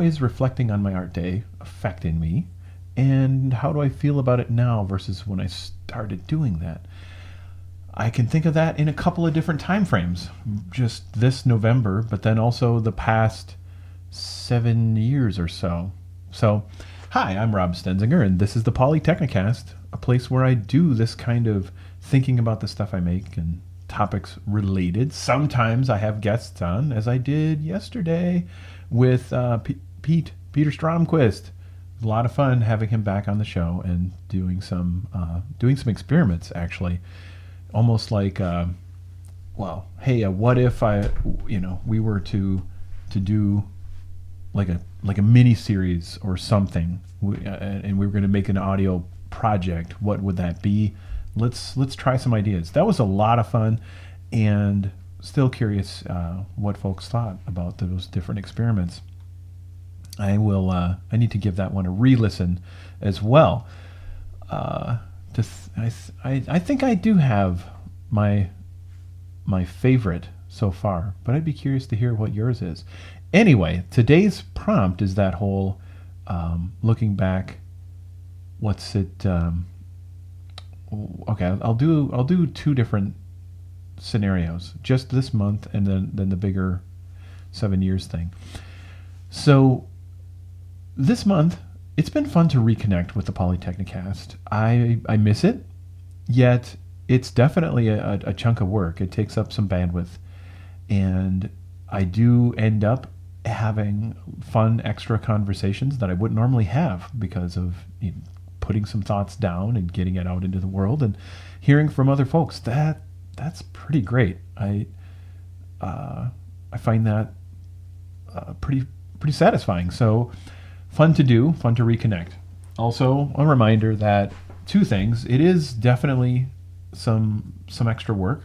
is reflecting on my art day affecting me? And how do I feel about it now versus when I started doing that? I can think of that in a couple of different time frames. Just this November, but then also the past seven years or so. So, hi, I'm Rob Stenzinger, and this is the Polytechnicast, a place where I do this kind of thinking about the stuff I make and topics related. Sometimes I have guests on, as I did yesterday with uh, P- Pete Peter Stromquist. A lot of fun having him back on the show and doing some uh, doing some experiments. Actually, almost like, uh, well, hey, uh, what if I, you know, we were to to do like a like a mini series or something, we, uh, and we were going to make an audio project. What would that be? let's let's try some ideas. That was a lot of fun, and still curious uh, what folks thought about those different experiments. I will. Uh, I need to give that one a re-listen as well. Uh, to th- I, I I think I do have my my favorite so far, but I'd be curious to hear what yours is. Anyway, today's prompt is that whole um, looking back. What's it? Um, okay, I'll do I'll do two different scenarios, just this month and then then the bigger seven years thing. So this month, it's been fun to reconnect with the Polytechnicast. I I miss it, yet it's definitely a, a chunk of work. It takes up some bandwidth, and I do end up having fun extra conversations that I wouldn't normally have because of you know, putting some thoughts down and getting it out into the world and hearing from other folks. That that's pretty great. I uh, I find that uh, pretty pretty satisfying. So fun to do, fun to reconnect. Also, a reminder that two things. It is definitely some some extra work,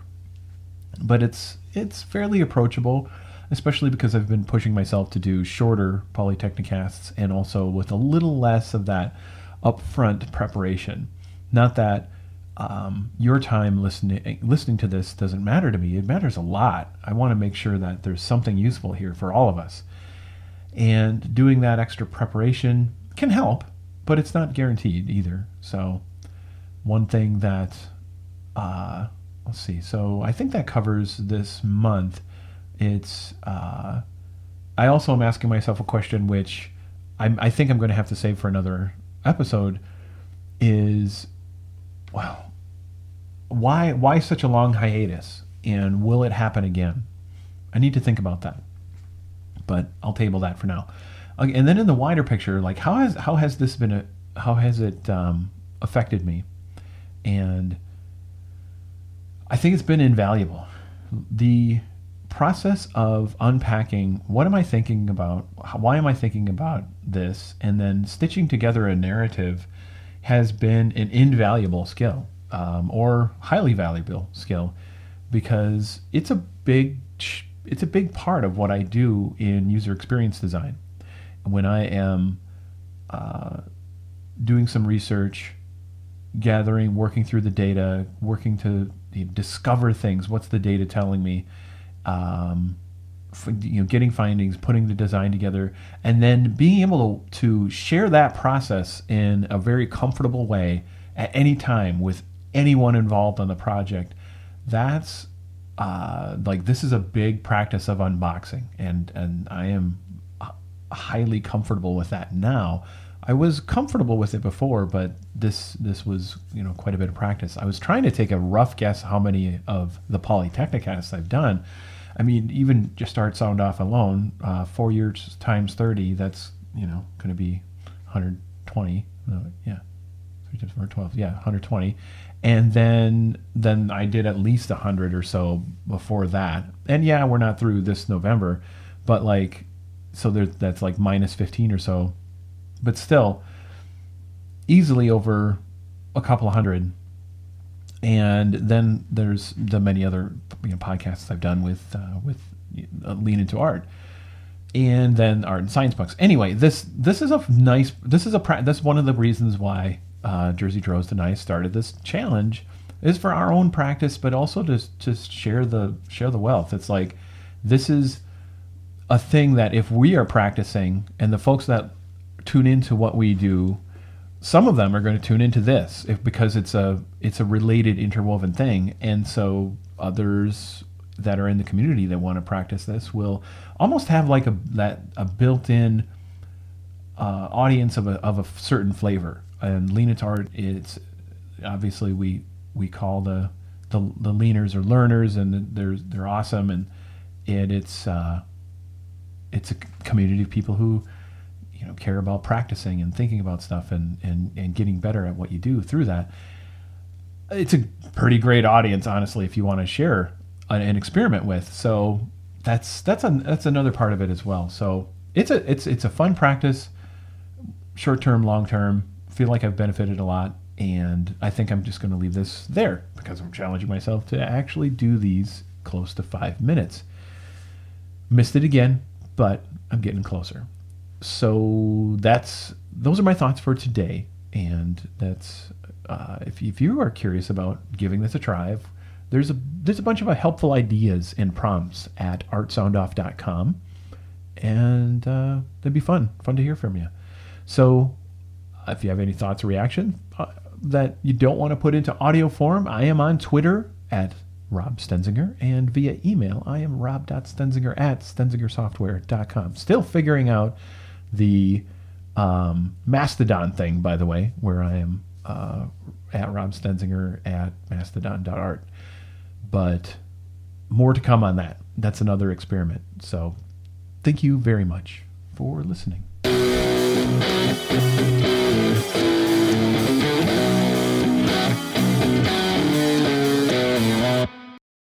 but it's it's fairly approachable, especially because I've been pushing myself to do shorter polytechnicasts and also with a little less of that upfront preparation. Not that um, your time listening listening to this doesn't matter to me. It matters a lot. I want to make sure that there's something useful here for all of us. And doing that extra preparation can help, but it's not guaranteed either. So, one thing that uh, let's see. So I think that covers this month. It's uh, I also am asking myself a question which I'm, I think I'm going to have to save for another episode is well why why such a long hiatus and will it happen again i need to think about that but i'll table that for now. And then in the wider picture like how has how has this been a how has it um, affected me? And i think it's been invaluable. The process of unpacking what am I thinking about, why am I thinking about this, and then stitching together a narrative has been an invaluable skill um, or highly valuable skill because it's a big it's a big part of what I do in user experience design. When I am uh, doing some research, gathering, working through the data, working to discover things. What's the data telling me? um, you know, getting findings, putting the design together, and then being able to, to share that process in a very comfortable way at any time with anyone involved on the project. That's uh, like this is a big practice of unboxing, and and I am highly comfortable with that now. I was comfortable with it before, but this this was you know quite a bit of practice. I was trying to take a rough guess how many of the Polytechnicasts I've done I mean, even just start Sound Off alone, uh, four years times 30, that's, you know, going to be 120. No, yeah. 3 times 4, 12. Yeah, 120. And then then I did at least 100 or so before that. And yeah, we're not through this November, but like, so there, that's like minus 15 or so. But still, easily over a couple of hundred and then there's the many other you know, podcasts I've done with uh, with uh, lean into art, and then art and science books. Anyway, this this is a nice this is a that's one of the reasons why uh, Jersey Drost and I started this challenge is for our own practice, but also to to share the share the wealth. It's like this is a thing that if we are practicing and the folks that tune into what we do, some of them are going to tune into this if, because it's a it's a related interwoven thing, and so others that are in the community that want to practice this will almost have like a that a built-in uh, audience of a of a certain flavor. And lean into art, it's obviously we we call the the, the leaners or learners, and they're they're awesome, and and it's uh, it's a community of people who you know care about practicing and thinking about stuff and and and getting better at what you do through that. It's a pretty great audience, honestly, if you want to share an, an experiment with. So that's that's a, that's another part of it as well. So it's a it's it's a fun practice, short term, long term. Feel like I've benefited a lot, and I think I'm just going to leave this there because I'm challenging myself to actually do these close to five minutes. Missed it again, but I'm getting closer. So that's those are my thoughts for today, and that's uh, if if you are curious about giving this a try, there's a there's a bunch of helpful ideas and prompts at artsoundoff.com, and uh, that'd be fun fun to hear from you. So if you have any thoughts or reaction uh, that you don't want to put into audio form, I am on Twitter at Rob Stenzinger, and via email, I am rob.stenzinger at stenzingersoftware.com. Still figuring out the um, Mastodon thing, by the way, where I am uh, at Rob Stenzinger at mastodon.art. But more to come on that. That's another experiment. So thank you very much for listening.